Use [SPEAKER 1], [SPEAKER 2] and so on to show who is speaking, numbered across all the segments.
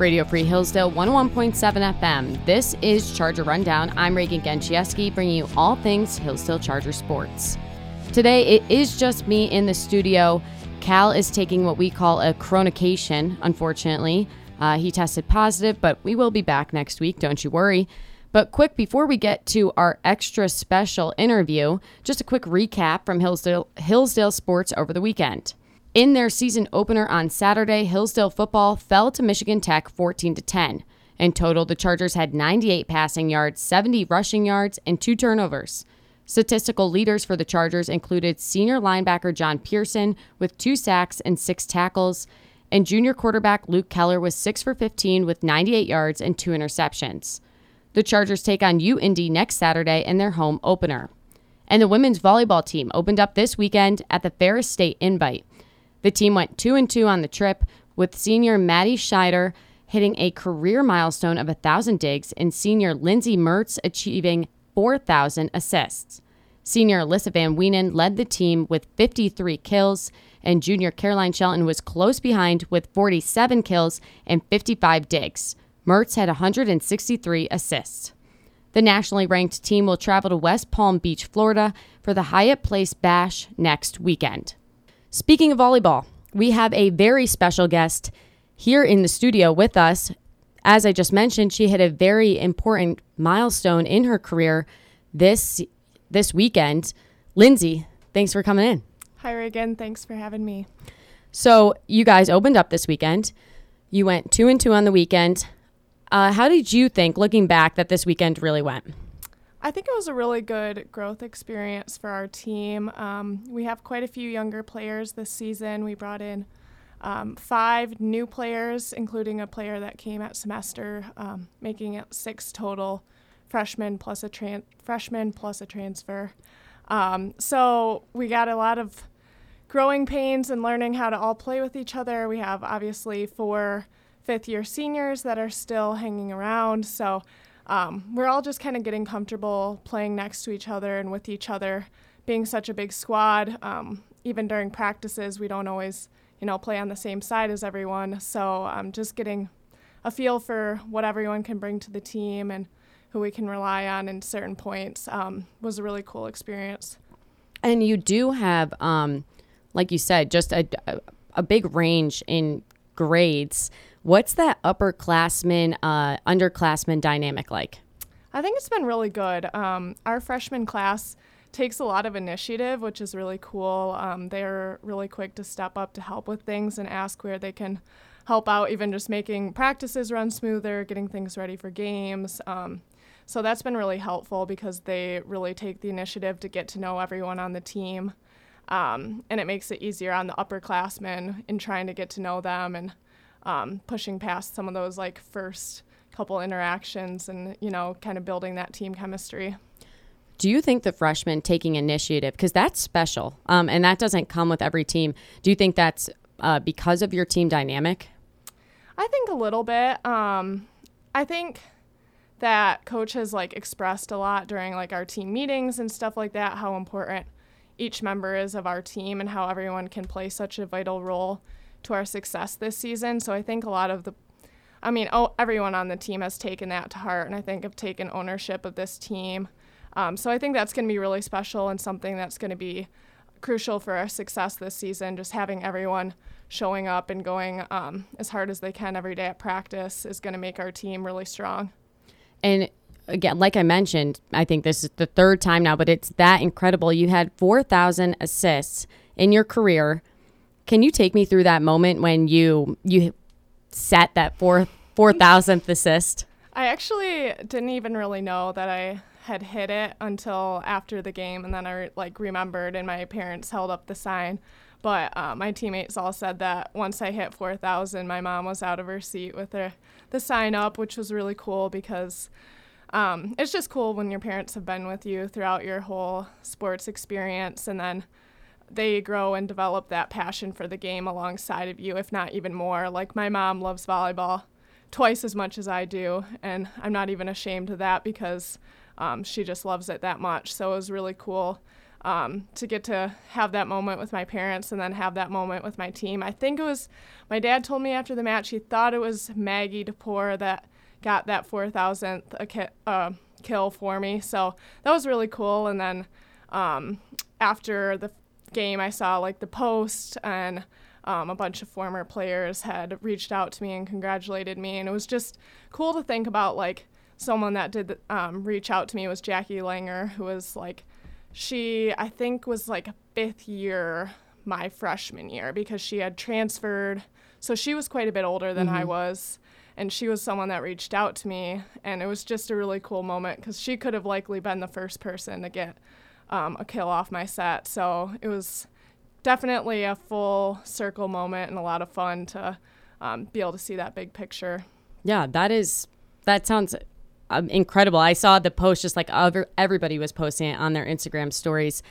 [SPEAKER 1] Radio Free Hillsdale 101.7 FM. This is Charger Rundown. I'm Reagan Genchieski, bringing you all things Hillsdale Charger sports. Today, it is just me in the studio. Cal is taking what we call a chronication, unfortunately. Uh, he tested positive, but we will be back next week, don't you worry. But quick, before we get to our extra special interview, just a quick recap from Hillsdale, Hillsdale Sports over the weekend. In their season opener on Saturday, Hillsdale football fell to Michigan Tech 14 to 10. In total, the Chargers had 98 passing yards, 70 rushing yards, and two turnovers. Statistical leaders for the Chargers included senior linebacker John Pearson with two sacks and six tackles, and junior quarterback Luke Keller was 6 for 15 with 98 yards and two interceptions. The Chargers take on UIndy next Saturday in their home opener. And the women's volleyball team opened up this weekend at the Ferris State Invite. The team went 2 and 2 on the trip with senior Maddie Scheider hitting a career milestone of 1,000 digs and senior Lindsay Mertz achieving 4,000 assists. Senior Alyssa Van Wienen led the team with 53 kills, and junior Caroline Shelton was close behind with 47 kills and 55 digs. Mertz had 163 assists. The nationally ranked team will travel to West Palm Beach, Florida for the Hyatt Place Bash next weekend. Speaking of volleyball, we have a very special guest here in the studio with us as I just mentioned, she hit a very important milestone in her career this this weekend. Lindsay, thanks for coming in.
[SPEAKER 2] Hi Reagan, thanks for having me.
[SPEAKER 1] So you guys opened up this weekend. You went two and two on the weekend. Uh, how did you think, looking back, that this weekend really went?
[SPEAKER 2] I think it was a really good growth experience for our team. Um, we have quite a few younger players this season. We brought in um, five new players, including a player that came at semester, um, making it six total freshmen plus a tran- freshman plus a transfer. Um, so we got a lot of growing pains and learning how to all play with each other. We have obviously four fifth year seniors that are still hanging around. So um, we're all just kind of getting comfortable playing next to each other and with each other. Being such a big squad, um, even during practices, we don't always you know, play on the same side as everyone. So um, just getting a feel for what everyone can bring to the team and who we can rely on in certain points um, was a really cool experience.
[SPEAKER 1] And you do have, um, like you said, just a, a big range in grades. What's that upperclassman, uh, underclassman dynamic like?
[SPEAKER 2] I think it's been really good. Um, our freshman class takes a lot of initiative, which is really cool. Um, they're really quick to step up to help with things and ask where they can help out, even just making practices run smoother, getting things ready for games. Um, so that's been really helpful because they really take the initiative to get to know everyone on the team. Um, and it makes it easier on the upperclassmen in trying to get to know them and um, pushing past some of those like first couple interactions and you know kind of building that team chemistry.
[SPEAKER 1] Do you think the freshmen taking initiative, because that's special, um, and that doesn't come with every team, do you think that's uh, because of your team dynamic?
[SPEAKER 2] I think a little bit. Um, I think that coach has like expressed a lot during like our team meetings and stuff like that how important each member is of our team and how everyone can play such a vital role to our success this season. So I think a lot of the I mean, oh, everyone on the team has taken that to heart and I think have taken ownership of this team um, so I think that's going to be really special and something that's going to be crucial for our success this season. Just having everyone showing up and going um, as hard as they can every day at practice is going to make our team really strong.
[SPEAKER 1] And again, like I mentioned, I think this is the third time now, but it's that incredible. You had 4,000 assists in your career. Can you take me through that moment when you you set that four four thousandth assist?
[SPEAKER 2] I actually didn't even really know that I had hit it until after the game, and then I like remembered, and my parents held up the sign. But uh, my teammates all said that once I hit 4,000, my mom was out of her seat with her, the sign up, which was really cool because um, it's just cool when your parents have been with you throughout your whole sports experience, and then they grow and develop that passion for the game alongside of you, if not even more. Like my mom loves volleyball twice as much as I do, and I'm not even ashamed of that because um, she just loves it that much. So it was really cool um, to get to have that moment with my parents and then have that moment with my team. I think it was my dad told me after the match he thought it was Maggie DePore that got that 4,000th uh, kill for me. So that was really cool. And then um, after the game, I saw like the post and um, a bunch of former players had reached out to me and congratulated me. And it was just cool to think about like someone that did um, reach out to me was Jackie Langer, who was like, she, I think, was like a fifth year my freshman year because she had transferred. So she was quite a bit older than mm-hmm. I was. And she was someone that reached out to me. And it was just a really cool moment because she could have likely been the first person to get um, a kill off my set. So it was definitely a full circle moment and a lot of fun to um, be able to see that big picture.
[SPEAKER 1] Yeah, that is, that sounds um, incredible. I saw the post just like everybody was posting it on their Instagram stories.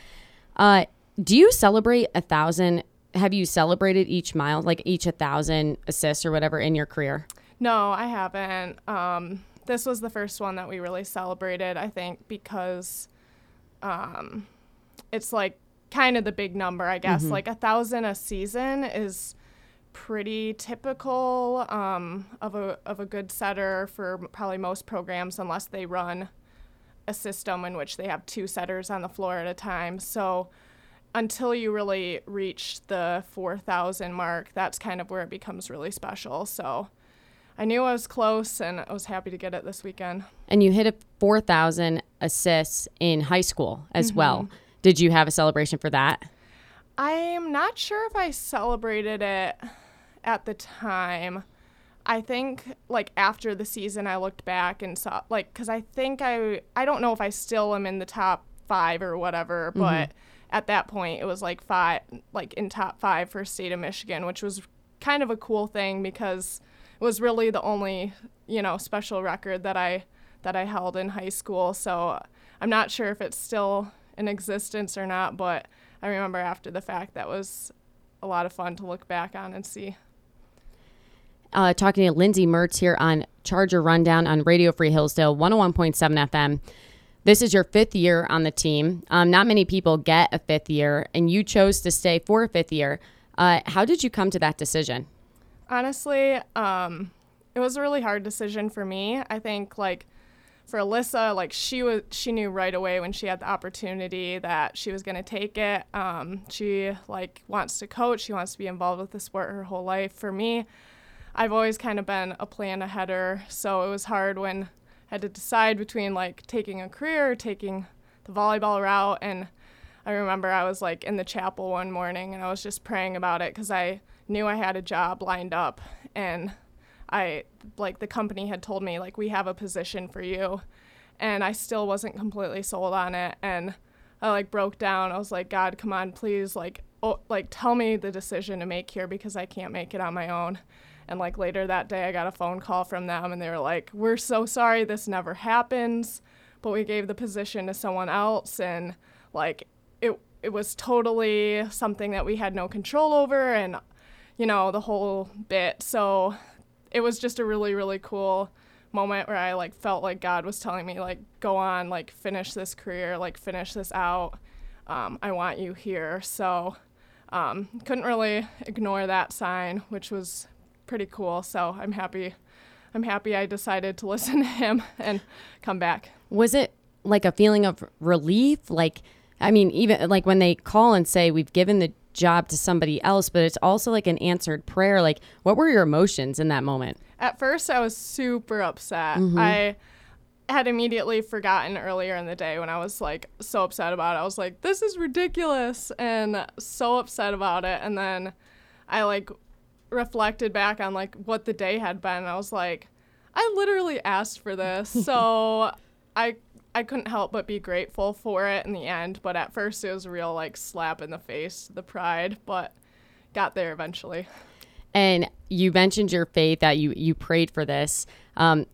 [SPEAKER 1] Uh, do you celebrate a thousand? Have you celebrated each mile, like each a thousand assists or whatever in your career?
[SPEAKER 2] No, I haven't. Um, this was the first one that we really celebrated, I think, because um, it's like kind of the big number, I guess. Mm-hmm. Like a thousand a season is pretty typical um, of a of a good setter for probably most programs, unless they run a system in which they have two setters on the floor at a time. So until you really reach the 4,000 mark, that's kind of where it becomes really special. So I knew I was close and I was happy to get it this weekend.
[SPEAKER 1] And you hit a 4,000 assists in high school as mm-hmm. well. Did you have a celebration for that?
[SPEAKER 2] I'm not sure if I celebrated it at the time. I think like after the season I looked back and saw like cuz I think I I don't know if I still am in the top 5 or whatever, mm-hmm. but at that point it was like 5 like in top 5 for state of Michigan, which was kind of a cool thing because was really the only, you know, special record that I that I held in high school. So I'm not sure if it's still in existence or not, but I remember after the fact that was a lot of fun to look back on and see.
[SPEAKER 1] Uh, talking to Lindsay Mertz here on Charger Rundown on Radio Free Hillsdale 101.7 FM. This is your fifth year on the team. Um, not many people get a fifth year, and you chose to stay for a fifth year. Uh, how did you come to that decision?
[SPEAKER 2] Honestly, um, it was a really hard decision for me. I think like for Alyssa, like she was, she knew right away when she had the opportunity that she was going to take it. Um, she like wants to coach. She wants to be involved with the sport her whole life. For me, I've always kind of been a plan aheader, so it was hard when I had to decide between like taking a career or taking the volleyball route. And I remember I was like in the chapel one morning and I was just praying about it because I knew I had a job lined up and I like the company had told me like we have a position for you and I still wasn't completely sold on it and I like broke down. I was like, God, come on, please like oh, like tell me the decision to make here because I can't make it on my own. And like later that day I got a phone call from them and they were like, "We're so sorry this never happens, but we gave the position to someone else and like it it was totally something that we had no control over and you know, the whole bit. So it was just a really really cool moment where I like felt like God was telling me like go on like finish this career like finish this out. Um, I want you here. So um, couldn't really ignore that sign which was pretty cool. So I'm happy I'm happy I decided to listen to him and come back.
[SPEAKER 1] Was it like a feeling of relief? Like I mean even like when they call and say we've given the job to somebody else, but it's also like an answered prayer. Like, what were your emotions in that moment?
[SPEAKER 2] At first, I was super upset. Mm-hmm. I had immediately forgotten earlier in the day when I was like so upset about it. I was like, this is ridiculous and so upset about it. And then I like reflected back on like what the day had been. I was like, I literally asked for this. so I I couldn't help but be grateful for it in the end. But at first, it was a real like slap in the face, the pride, but got there eventually.
[SPEAKER 1] And you mentioned your faith that you you prayed for this. Um,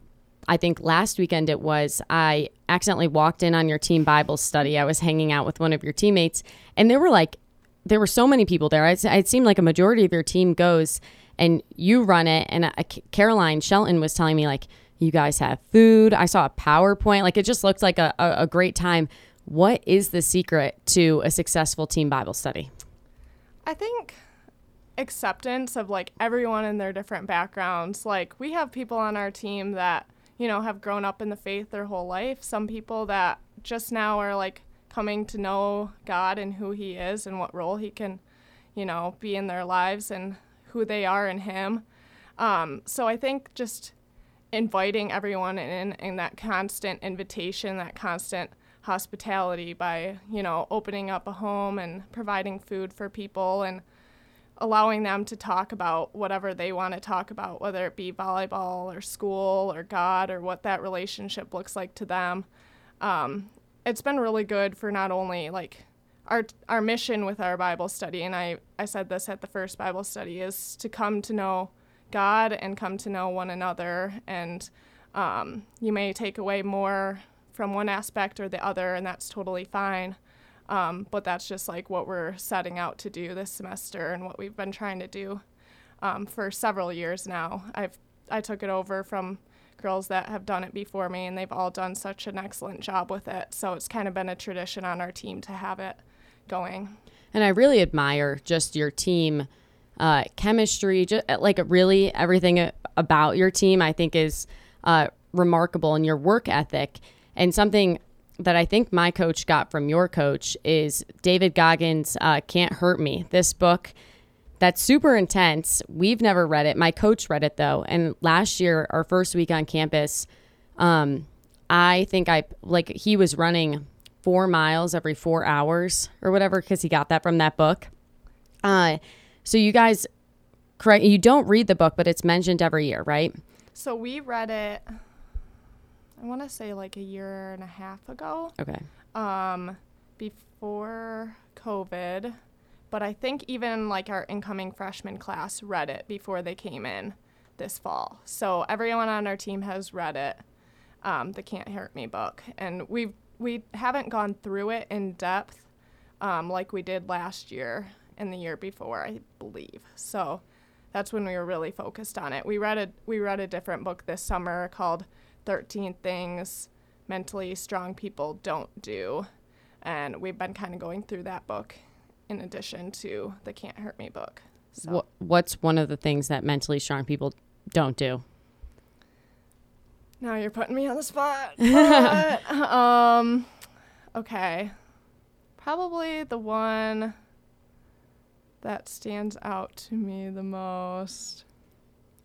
[SPEAKER 1] I think last weekend it was. I accidentally walked in on your team Bible study. I was hanging out with one of your teammates, and there were like there were so many people there. It, it seemed like a majority of your team goes, and you run it. And uh, Caroline Shelton was telling me like you guys have food. I saw a PowerPoint. Like it just looked like a, a, a great time. What is the secret to a successful team Bible study?
[SPEAKER 2] I think acceptance of like everyone in their different backgrounds. Like we have people on our team that, you know, have grown up in the faith their whole life. Some people that just now are like coming to know God and who he is and what role he can, you know, be in their lives and who they are in him. Um, so I think just inviting everyone in and that constant invitation, that constant hospitality by, you know, opening up a home and providing food for people and allowing them to talk about whatever they want to talk about, whether it be volleyball or school or God or what that relationship looks like to them. Um, it's been really good for not only like our our mission with our Bible study, and I, I said this at the first Bible study, is to come to know God and come to know one another. And um, you may take away more from one aspect or the other, and that's totally fine. Um, but that's just like what we're setting out to do this semester and what we've been trying to do um, for several years now. I've I took it over from girls that have done it before me, and they've all done such an excellent job with it. So it's kind of been a tradition on our team to have it going.
[SPEAKER 1] And I really admire just your team uh, chemistry, just like really everything about your team. I think is uh, remarkable, and your work ethic, and something that I think my coach got from your coach is David Goggins' uh, Can't Hurt Me. This book that's super intense. We've never read it. My coach read it though. And last year, our first week on campus, um, I think I like he was running four miles every four hours or whatever because he got that from that book. Uh, so you guys, correct? You don't read the book, but it's mentioned every year, right?
[SPEAKER 2] So we read it I want to say like a year and a half ago.
[SPEAKER 1] Okay.
[SPEAKER 2] Um, before COVID, but I think even like our incoming freshman class read it before they came in this fall. So everyone on our team has read it, um, the Can't Hurt Me book, and we we haven't gone through it in depth um, like we did last year and the year before, I believe. So that's when we were really focused on it. We read a we read a different book this summer called 13 things mentally strong people don't do. And we've been kind of going through that book in addition to the Can't Hurt Me book.
[SPEAKER 1] So. What's one of the things that mentally strong people don't do?
[SPEAKER 2] Now you're putting me on the spot. But, um, okay. Probably the one that stands out to me the most.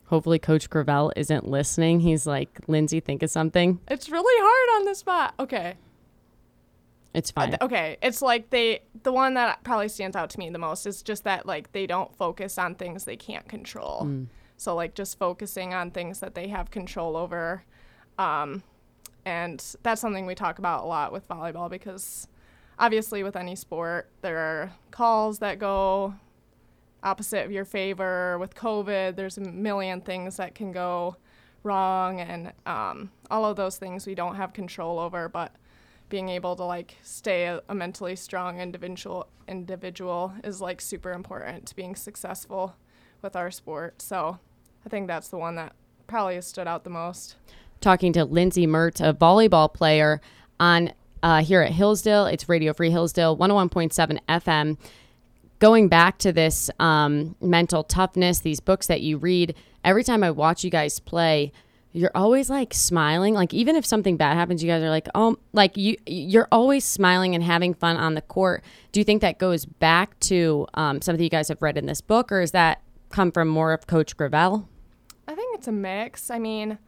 [SPEAKER 1] Hopefully, Coach Gravel isn't listening. He's like, Lindsay, think of something.
[SPEAKER 2] It's really hard on the spot. Okay.
[SPEAKER 1] It's fine.
[SPEAKER 2] Uh, okay. It's like they, the one that probably stands out to me the most is just that, like, they don't focus on things they can't control. Mm. So, like, just focusing on things that they have control over. Um, and that's something we talk about a lot with volleyball because obviously, with any sport, there are calls that go opposite of your favor. With COVID, there's a million things that can go wrong, and um, all of those things we don't have control over. But being able to like stay a, a, mentally strong individual individual is like super important to being successful with our sport. So I think that's the one that probably has stood out the most.
[SPEAKER 1] Talking to Lindsay Mertz, a volleyball player on uh, here at Hillsdale. It's Radio Free Hillsdale, 101.7 FM going back to this um, mental toughness, these books that you read, every time I watch you guys play, you're always like smiling. Like even if something bad happens, you guys are like, oh, like you you're always smiling and having fun on the court. Do you think that goes back to um, something you guys have read in this book, or is that come from more of Coach Gravel?
[SPEAKER 2] I think it's a mix. I mean,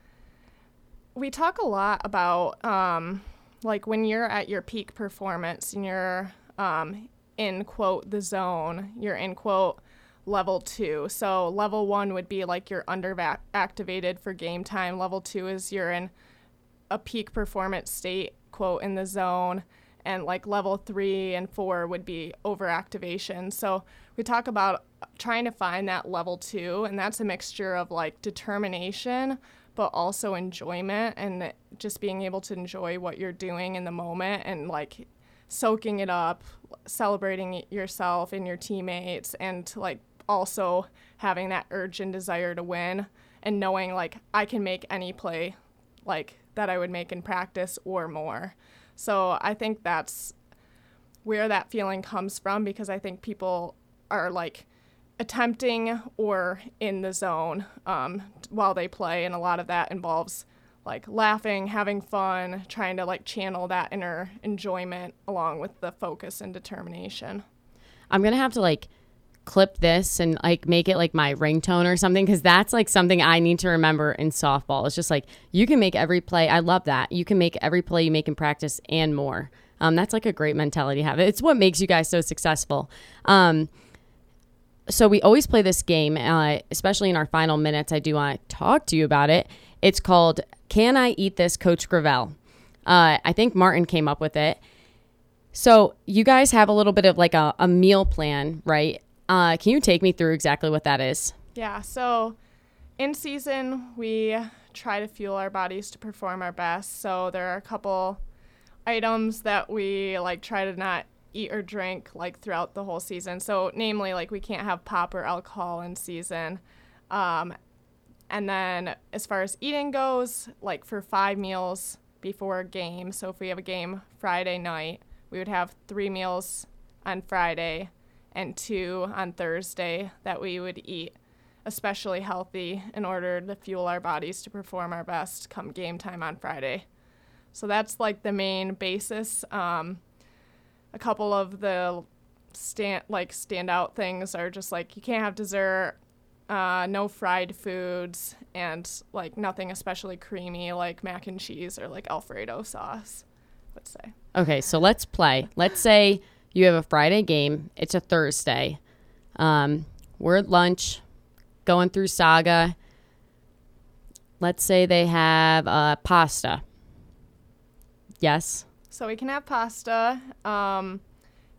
[SPEAKER 2] we talk a lot about um, like when you're at your peak performance and you're um, in quote the zone, you're in quote level two. So level one would be like you're under activated for game time. Level two is you're in a peak performance state, quote, in the zone. And like level three and four would be overactivation. So we talk about trying to find that level two, and that's a mixture of like determination, but also enjoyment and just being able to enjoy what you're doing in the moment and like soaking it up, celebrating yourself and your teammates, and like also having that urge and desire to win and knowing like I can make any play like that I would make in practice or more. So I think that's where that feeling comes from because I think people are like attempting or in the zone um, while they play, and a lot of that involves like laughing, having fun, trying to like channel that inner enjoyment along with the focus and determination.
[SPEAKER 1] I'm gonna have to like clip this and like make it like my ringtone or something because that's like something I need to remember in softball. It's just like you can make every play. I love that. You can make every play you make in practice and more. Um, that's like a great mentality to have. It's what makes you guys so successful. Um, so we always play this game, uh, especially in our final minutes. I do want to talk to you about it. It's called "Can I Eat This, Coach Gravel?" Uh, I think Martin came up with it. So you guys have a little bit of like a, a meal plan, right? Uh, can you take me through exactly what that is?
[SPEAKER 2] Yeah. So in season, we try to fuel our bodies to perform our best. So there are a couple items that we like try to not eat or drink like throughout the whole season. So namely, like we can't have pop or alcohol in season. Um, and then as far as eating goes, like for five meals before a game. So if we have a game Friday night, we would have three meals on Friday and two on Thursday that we would eat, especially healthy, in order to fuel our bodies to perform our best come game time on Friday. So that's like the main basis. Um, a couple of the stand like standout things are just like you can't have dessert, uh, no fried foods, and like nothing especially creamy like mac and cheese or like Alfredo sauce. Let's say.
[SPEAKER 1] Okay, so let's play. Let's say you have a Friday game. It's a Thursday. Um, we're at lunch, going through Saga. Let's say they have uh, pasta. Yes.
[SPEAKER 2] So we can have pasta. Um,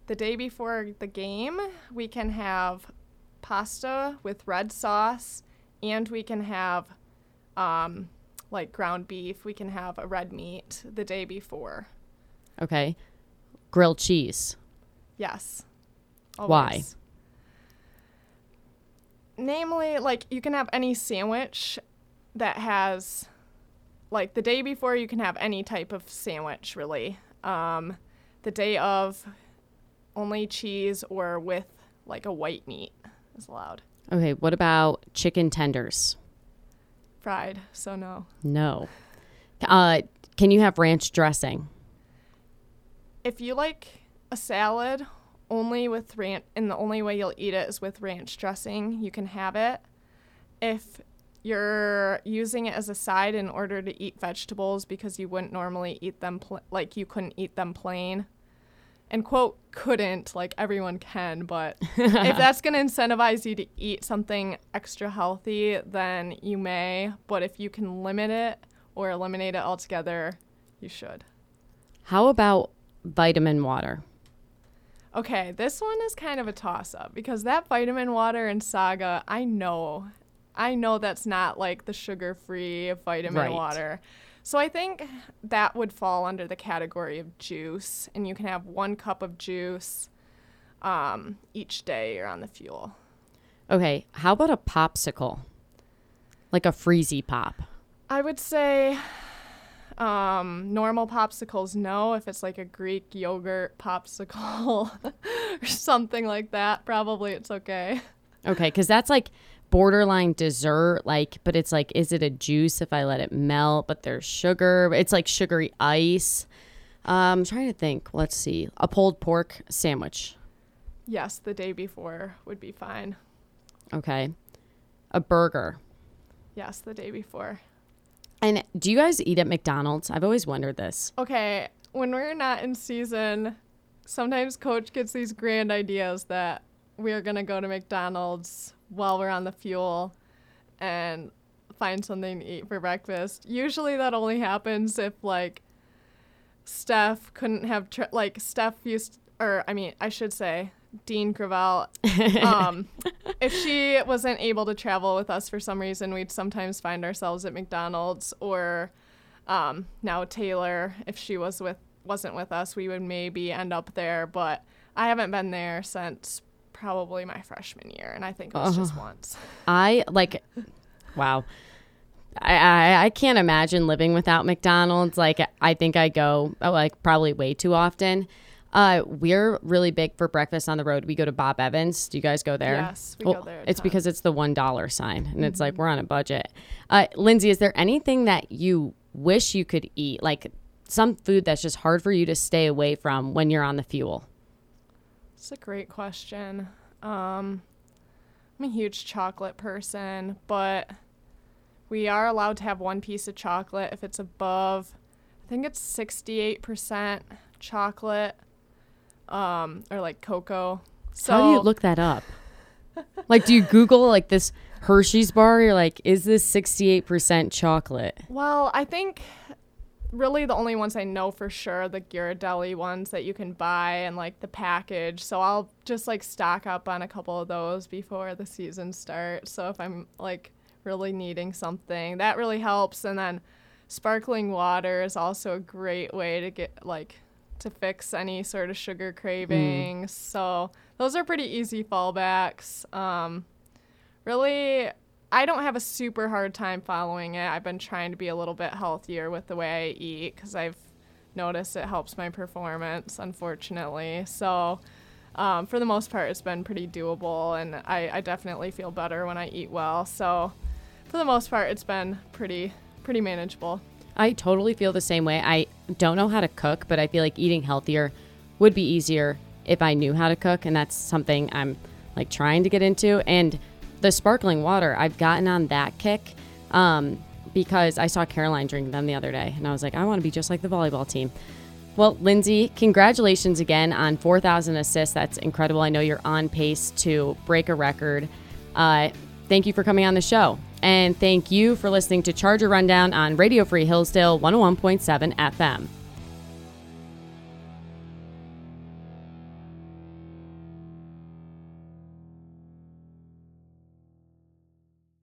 [SPEAKER 2] the day before the game, we can have pasta with red sauce, and we can have um, like ground beef. We can have a red meat the day before.
[SPEAKER 1] Okay. Grilled cheese.
[SPEAKER 2] Yes.
[SPEAKER 1] Why?
[SPEAKER 2] Namely, like you can have any sandwich that has, like the day before, you can have any type of sandwich really. Um, the day of, only cheese or with like a white meat is allowed.
[SPEAKER 1] Okay, what about chicken tenders?
[SPEAKER 2] Fried, so no.
[SPEAKER 1] No. Uh, can you have ranch dressing?
[SPEAKER 2] If you like a salad only with ranch, and the only way you'll eat it is with ranch dressing, you can have it. If you're using it as a side in order to eat vegetables because you wouldn't normally eat them, pl- like you couldn't eat them plain, and quote, couldn't, like everyone can, but if that's going to incentivize you to eat something extra healthy, then you may. But if you can limit it or eliminate it altogether, you should.
[SPEAKER 1] How about vitamin water?
[SPEAKER 2] Okay, this one is kind of a toss up because that vitamin water and Saga, I know, I know that's not like the sugar free vitamin
[SPEAKER 1] Right.
[SPEAKER 2] water. So I think that would fall under the category of juice, and you can have one cup of juice um, each day you're on the fuel.
[SPEAKER 1] Okay, how about a popsicle? Like a freezy pop.
[SPEAKER 2] I would say um, normal popsicles, no. If it's like a Greek yogurt popsicle or something like that, probably it's okay.
[SPEAKER 1] Okay, because that's like borderline dessert, like, but it's like, is it a juice if I let it melt? But there's sugar. It's like sugary ice. Um, I'm trying to think. Let's see. A pulled pork sandwich.
[SPEAKER 2] Yes, the day before would be fine.
[SPEAKER 1] Okay. A burger.
[SPEAKER 2] Yes, the day before.
[SPEAKER 1] And do you guys eat at McDonald's? I've always wondered this.
[SPEAKER 2] Okay, when we're not in season, sometimes coach gets these grand ideas that we're going to go to McDonald's while we're on the fuel and find something to eat for breakfast. Usually that only happens if like Steph couldn't have like Steph used or I mean, I should say Dean Gravel um, if she wasn't able to travel with us for some reason, we'd sometimes find ourselves at McDonald's or um, now Taylor, if she was with wasn't with us, we would maybe end up there. But I haven't been there since probably my freshman year, and I think it was just once.
[SPEAKER 1] I like, wow. I, I, I can't imagine living without McDonald's. Like I think I go oh, like probably way too often. Uh, we're really big for breakfast on the road. We go to Bob Evans. Do you guys go there?
[SPEAKER 2] Yes, we well, go there.
[SPEAKER 1] It's because it's the one dollar sign, and mm-hmm. it's like mm-hmm. we're on a budget. Uh, Lindsay, is there anything that you wish you could eat, like some food that's just hard for you to stay away from when you're on the fuel?
[SPEAKER 2] It's a great question. Um, I'm a huge chocolate person, but we are allowed to have one piece of chocolate if it's above, I think it's 68% chocolate um, or like cocoa.
[SPEAKER 1] So How do you look that up? like, do you Google like this Hershey's bar? You're like, is this 68% chocolate?
[SPEAKER 2] Well, I think really the only ones I know for sure the Ghirardelli ones that you can buy and like the package. So I'll just like stock up on a couple of those before the season starts. So if I'm like really needing something, that really helps. And then sparkling water is also a great way to get like to fix any sort of sugar cravings. Mm. So those are pretty easy fallbacks. Um, really, I don't have a super hard time following it. I've been trying to be a little bit healthier with the way I eat because I've noticed it helps my performance, unfortunately. So, um, for the most part, it's been pretty doable, and I, I definitely feel better when I eat well. So, for the most part, it's been pretty pretty manageable.
[SPEAKER 1] I totally feel the same way. I don't know how to cook, but I feel like eating healthier would be easier if I knew how to cook, and that's something I'm like trying to get into. And the sparkling water, I've gotten on that kick um, because I saw Caroline drink them the other day, and I was like, I want to be just like the volleyball team. Well, Lindsay, congratulations again on 4,000 assists. That's incredible. I know you're on pace to break a record. Uh, thank you for coming on the show. And thank you for listening to Charger Rundown on Radio Free Hillsdale 101.7 FM.